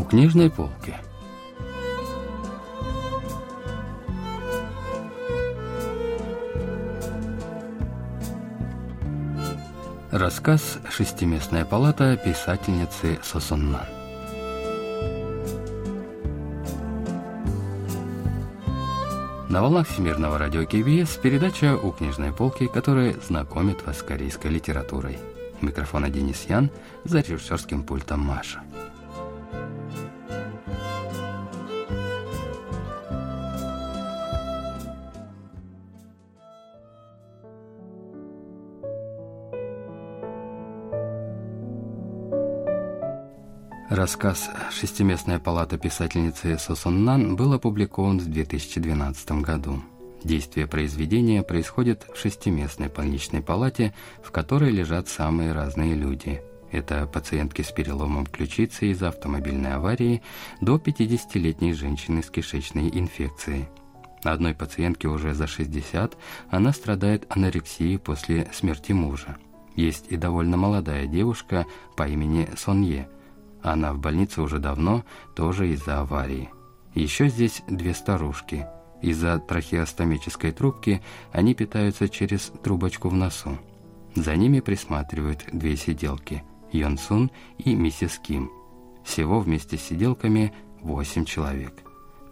У книжной полки. Рассказ «Шестиместная палата» писательницы Сосоннан. На волнах Всемирного радио КБС передача «У книжной полки», которая знакомит вас с корейской литературой. У микрофона Денис Ян, за режиссерским пультом Маша. Рассказ «Шестиместная палата писательницы Сосон Нан» был опубликован в 2012 году. Действие произведения происходит в шестиместной больничной палате, в которой лежат самые разные люди. Это пациентки с переломом ключицы из-за автомобильной аварии до 50-летней женщины с кишечной инфекцией. Одной пациентке уже за 60, она страдает анорексией после смерти мужа. Есть и довольно молодая девушка по имени Сонье – она в больнице уже давно, тоже из-за аварии. Еще здесь две старушки. Из-за трахеостомической трубки они питаются через трубочку в носу. За ними присматривают две сиделки – Йон Сун и миссис Ким. Всего вместе с сиделками восемь человек.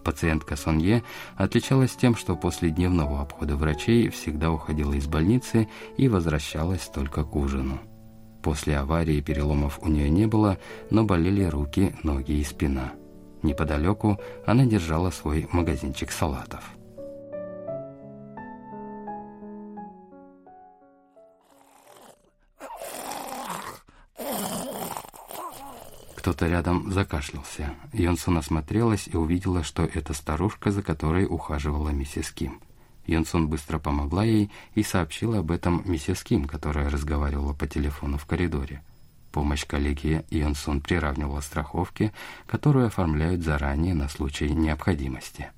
Пациентка Сонье отличалась тем, что после дневного обхода врачей всегда уходила из больницы и возвращалась только к ужину. После аварии переломов у нее не было, но болели руки, ноги и спина. Неподалеку она держала свой магазинчик салатов. Кто-то рядом закашлялся. Йонсон осмотрелась и увидела, что это старушка, за которой ухаживала миссис Ким. Йонсон быстро помогла ей и сообщила об этом миссис Ким, которая разговаривала по телефону в коридоре. Помощь коллеги Йонсон приравнивала страховки, которую оформляют заранее на случай необходимости.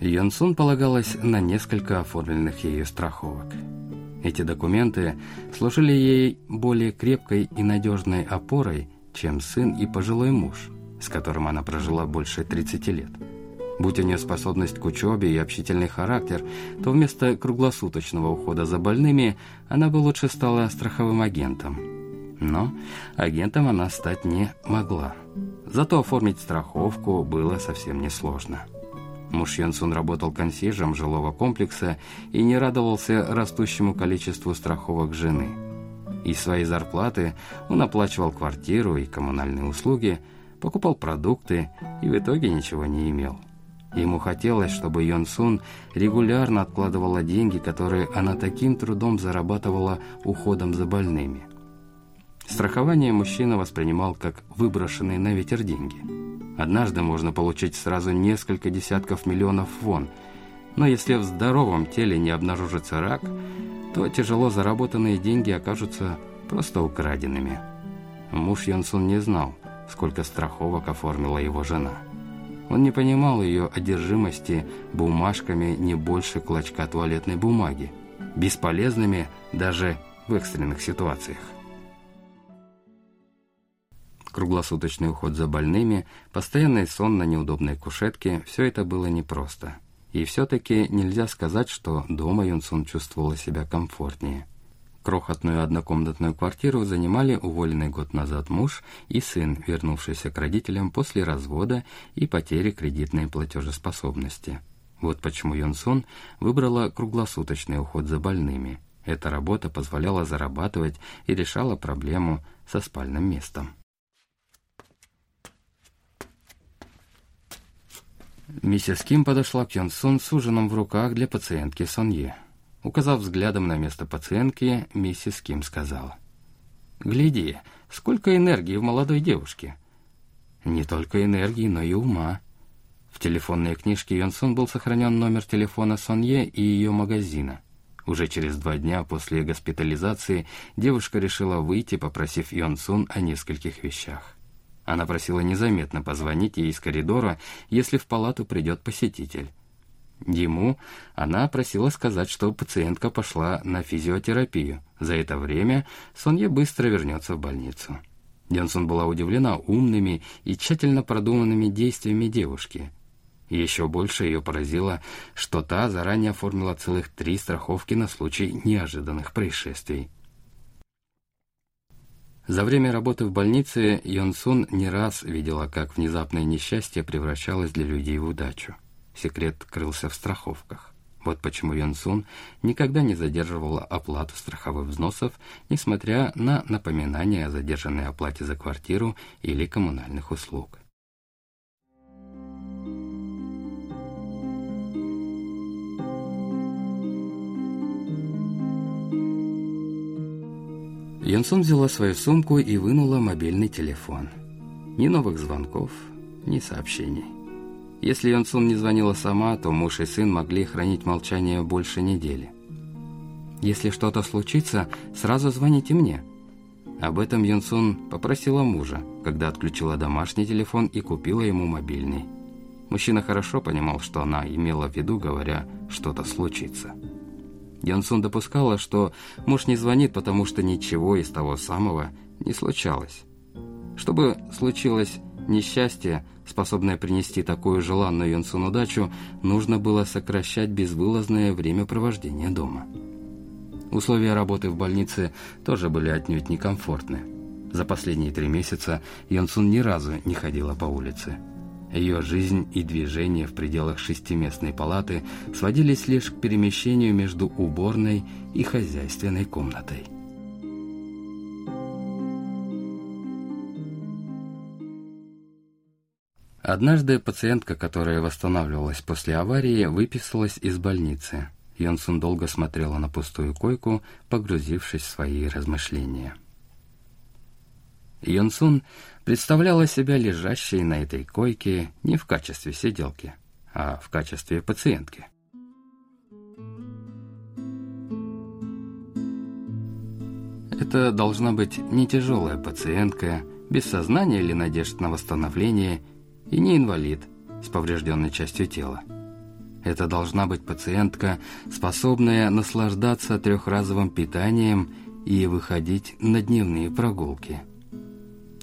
Йонсун полагалась на несколько оформленных ею страховок – эти документы служили ей более крепкой и надежной опорой, чем сын и пожилой муж, с которым она прожила больше 30 лет. Будь у нее способность к учебе и общительный характер, то вместо круглосуточного ухода за больными она бы лучше стала страховым агентом. Но агентом она стать не могла. Зато оформить страховку было совсем несложно. Муж Йонсун работал консьержем жилого комплекса и не радовался растущему количеству страховок жены. Из своей зарплаты он оплачивал квартиру и коммунальные услуги, покупал продукты и в итоге ничего не имел. Ему хотелось, чтобы Йон Сун регулярно откладывала деньги, которые она таким трудом зарабатывала уходом за больными. Страхование мужчина воспринимал как выброшенные на ветер деньги – Однажды можно получить сразу несколько десятков миллионов вон, но если в здоровом теле не обнаружится рак, то тяжело заработанные деньги окажутся просто украденными. Муж Йонсун не знал, сколько страховок оформила его жена. Он не понимал ее одержимости бумажками не больше клочка туалетной бумаги, бесполезными даже в экстренных ситуациях круглосуточный уход за больными, постоянный сон на неудобной кушетке – все это было непросто. И все-таки нельзя сказать, что дома Юнсун чувствовала себя комфортнее. Крохотную однокомнатную квартиру занимали уволенный год назад муж и сын, вернувшийся к родителям после развода и потери кредитной платежеспособности. Вот почему Юнсун выбрала круглосуточный уход за больными. Эта работа позволяла зарабатывать и решала проблему со спальным местом. Миссис Ким подошла к Йон Сун с ужином в руках для пациентки Сонье. Указав взглядом на место пациентки, миссис Ким сказала. «Гляди, сколько энергии в молодой девушке!» «Не только энергии, но и ума». В телефонной книжке Йон Сун был сохранен номер телефона Сонье и ее магазина. Уже через два дня после госпитализации девушка решила выйти, попросив Йон Сун о нескольких вещах. Она просила незаметно позвонить ей из коридора, если в палату придет посетитель. Ему она просила сказать, что пациентка пошла на физиотерапию. За это время Сонье быстро вернется в больницу. Йонсон была удивлена умными и тщательно продуманными действиями девушки. Еще больше ее поразило, что та заранее оформила целых три страховки на случай неожиданных происшествий. За время работы в больнице Йон Сун не раз видела, как внезапное несчастье превращалось для людей в удачу. Секрет крылся в страховках. Вот почему Йон Сун никогда не задерживала оплату страховых взносов, несмотря на напоминания о задержанной оплате за квартиру или коммунальных услуг. Янсун взяла свою сумку и вынула мобильный телефон. Ни новых звонков, ни сообщений. Если Янсун не звонила сама, то муж и сын могли хранить молчание больше недели. «Если что-то случится, сразу звоните мне». Об этом Юнсун попросила мужа, когда отключила домашний телефон и купила ему мобильный. Мужчина хорошо понимал, что она имела в виду, говоря «что-то случится». Янсун допускала, что муж не звонит, потому что ничего из того самого не случалось. Чтобы случилось несчастье, способное принести такую желанную Янсун удачу, нужно было сокращать безвылазное времяпровождение дома. Условия работы в больнице тоже были отнюдь некомфортны. За последние три месяца Йонсун ни разу не ходила по улице. Ее жизнь и движение в пределах шестиместной палаты сводились лишь к перемещению между уборной и хозяйственной комнатой. Однажды пациентка, которая восстанавливалась после аварии, выписалась из больницы. Йонсун долго смотрела на пустую койку, погрузившись в свои размышления. Йонсун представляла себя лежащей на этой койке не в качестве сиделки, а в качестве пациентки. Это должна быть не тяжелая пациентка, без сознания или надежд на восстановление, и не инвалид с поврежденной частью тела. Это должна быть пациентка, способная наслаждаться трехразовым питанием и выходить на дневные прогулки –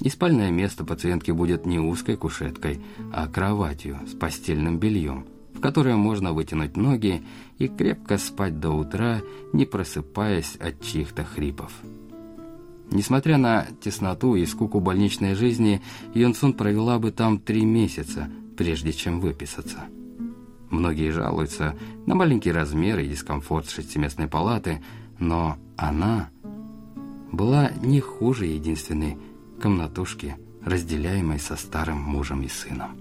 и спальное место пациентки будет не узкой кушеткой, а кроватью с постельным бельем, в которое можно вытянуть ноги и крепко спать до утра, не просыпаясь от чьих-то хрипов. Несмотря на тесноту и скуку больничной жизни, Йонсун провела бы там три месяца, прежде чем выписаться. Многие жалуются на маленький размер и дискомфорт шестиместной палаты, но она была не хуже единственной комнатушке, разделяемой со старым мужем и сыном.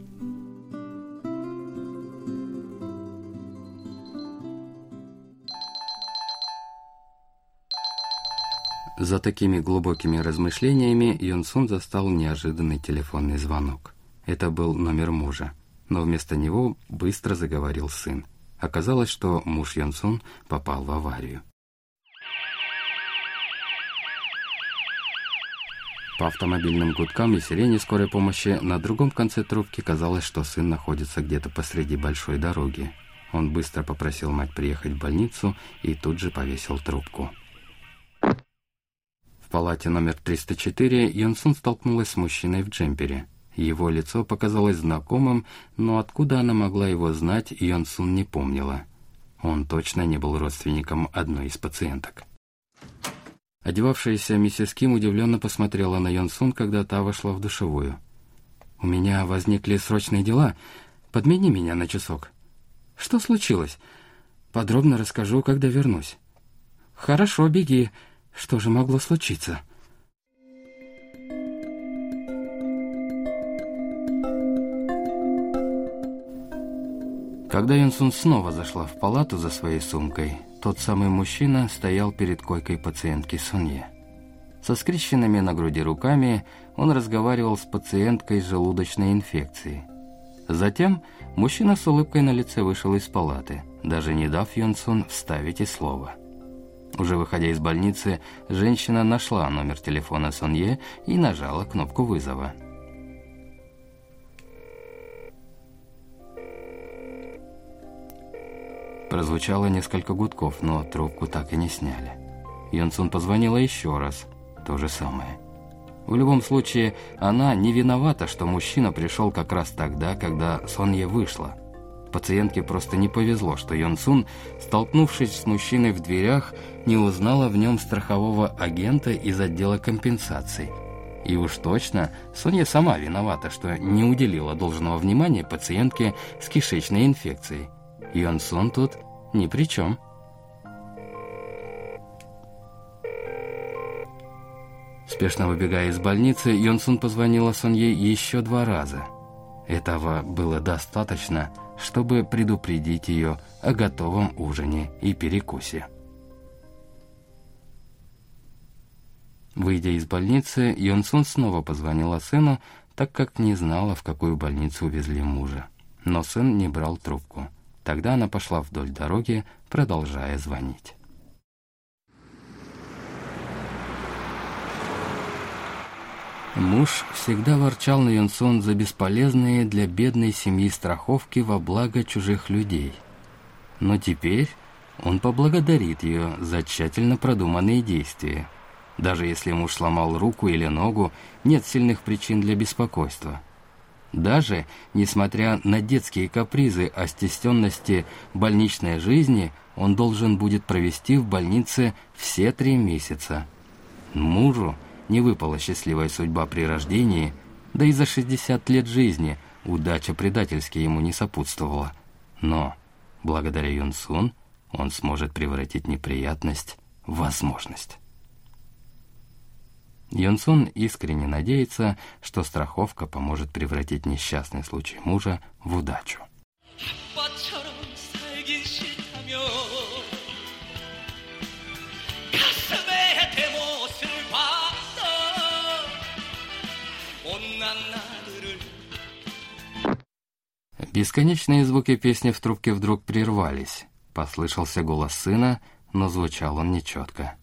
За такими глубокими размышлениями Йонсун застал неожиданный телефонный звонок. Это был номер мужа, но вместо него быстро заговорил сын. Оказалось, что муж Йонсун попал в аварию. По автомобильным гудкам и сирене скорой помощи на другом конце трубки казалось, что сын находится где-то посреди большой дороги. Он быстро попросил мать приехать в больницу и тут же повесил трубку. В палате номер 304 Йонсун столкнулась с мужчиной в джемпере. Его лицо показалось знакомым, но откуда она могла его знать, Йонсун не помнила. Он точно не был родственником одной из пациенток. Одевавшаяся миссис Ким удивленно посмотрела на Йон Сун, когда та вошла в душевую. «У меня возникли срочные дела. Подмени меня на часок». «Что случилось?» «Подробно расскажу, когда вернусь». «Хорошо, беги. Что же могло случиться?» Когда Юнсун снова зашла в палату за своей сумкой, тот самый мужчина стоял перед койкой пациентки Сунье. Со скрещенными на груди руками он разговаривал с пациенткой с желудочной инфекцией. Затем мужчина с улыбкой на лице вышел из палаты, даже не дав Йонсун вставить и слово. Уже выходя из больницы, женщина нашла номер телефона Сонье и нажала кнопку вызова. Прозвучало несколько гудков, но трубку так и не сняли. Йонсун позвонила еще раз. То же самое. В любом случае, она не виновата, что мужчина пришел как раз тогда, когда Сонье вышла. Пациентке просто не повезло, что Йон Сун, столкнувшись с мужчиной в дверях, не узнала в нем страхового агента из отдела компенсаций. И уж точно Соня сама виновата, что не уделила должного внимания пациентке с кишечной инфекцией. Йон Сун тут ни при чем. Спешно выбегая из больницы, Йон Сун позвонила Сонье еще два раза. Этого было достаточно, чтобы предупредить ее о готовом ужине и перекусе. Выйдя из больницы, Йонсун снова позвонила сыну, так как не знала, в какую больницу увезли мужа. Но сын не брал трубку. Тогда она пошла вдоль дороги, продолжая звонить. Муж всегда ворчал на Юнсон за бесполезные для бедной семьи страховки во благо чужих людей. Но теперь он поблагодарит ее за тщательно продуманные действия. Даже если муж сломал руку или ногу, нет сильных причин для беспокойства. Даже, несмотря на детские капризы о стесненности больничной жизни, он должен будет провести в больнице все три месяца. Мужу – не выпала счастливая судьба при рождении, да и за 60 лет жизни удача предательски ему не сопутствовала. Но благодаря Юнсун он сможет превратить неприятность в возможность. Юнсун искренне надеется, что страховка поможет превратить несчастный случай мужа в удачу. Бесконечные звуки песни в трубке вдруг прервались. Послышался голос сына, но звучал он нечетко.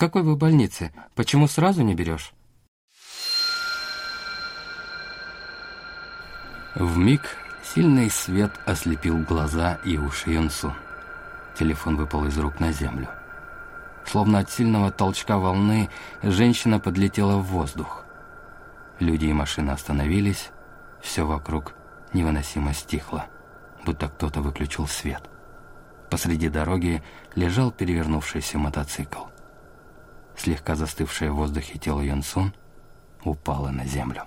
«В какой вы больнице? Почему сразу не берешь?» В миг сильный свет ослепил глаза и уши Юнсу. Телефон выпал из рук на землю. Словно от сильного толчка волны, женщина подлетела в воздух. Люди и машины остановились, все вокруг невыносимо стихло, будто кто-то выключил свет. Посреди дороги лежал перевернувшийся мотоцикл. Слегка застывшее в воздухе тело Йонсун упало на землю.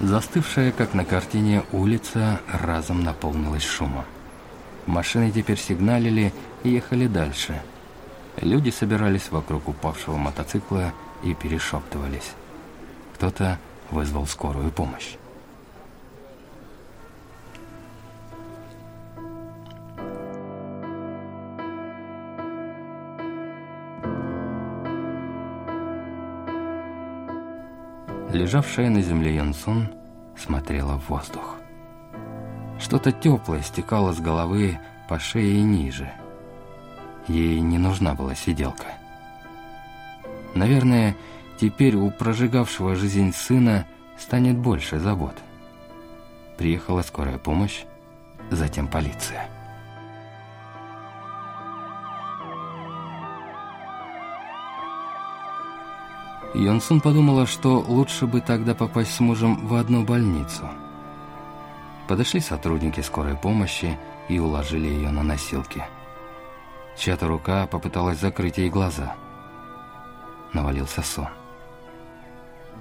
Застывшая, как на картине, улица разом наполнилась шумом. Машины теперь сигналили и ехали дальше. Люди собирались вокруг упавшего мотоцикла и перешептывались. Кто-то вызвал скорую помощь. Лежавшая на земле Янсун смотрела в воздух. Что-то теплое стекало с головы по шее и ниже. Ей не нужна была сиделка. Наверное, теперь у прожигавшего жизнь сына станет больше забот. Приехала скорая помощь, затем полиция. Йонсун подумала, что лучше бы тогда попасть с мужем в одну больницу – Подошли сотрудники скорой помощи и уложили ее на носилки. Чья-то рука попыталась закрыть ей глаза. Навалился сон.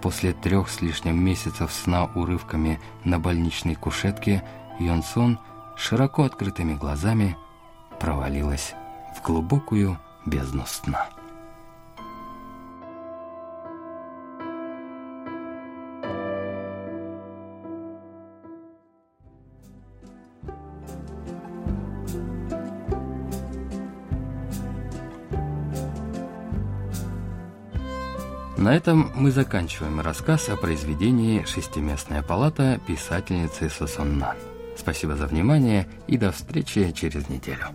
После трех с лишним месяцев сна урывками на больничной кушетке Йонсон широко открытыми глазами провалилась в глубокую бездну сна. На этом мы заканчиваем рассказ о произведении «Шестиместная палата» писательницы Сосоннан. Спасибо за внимание и до встречи через неделю.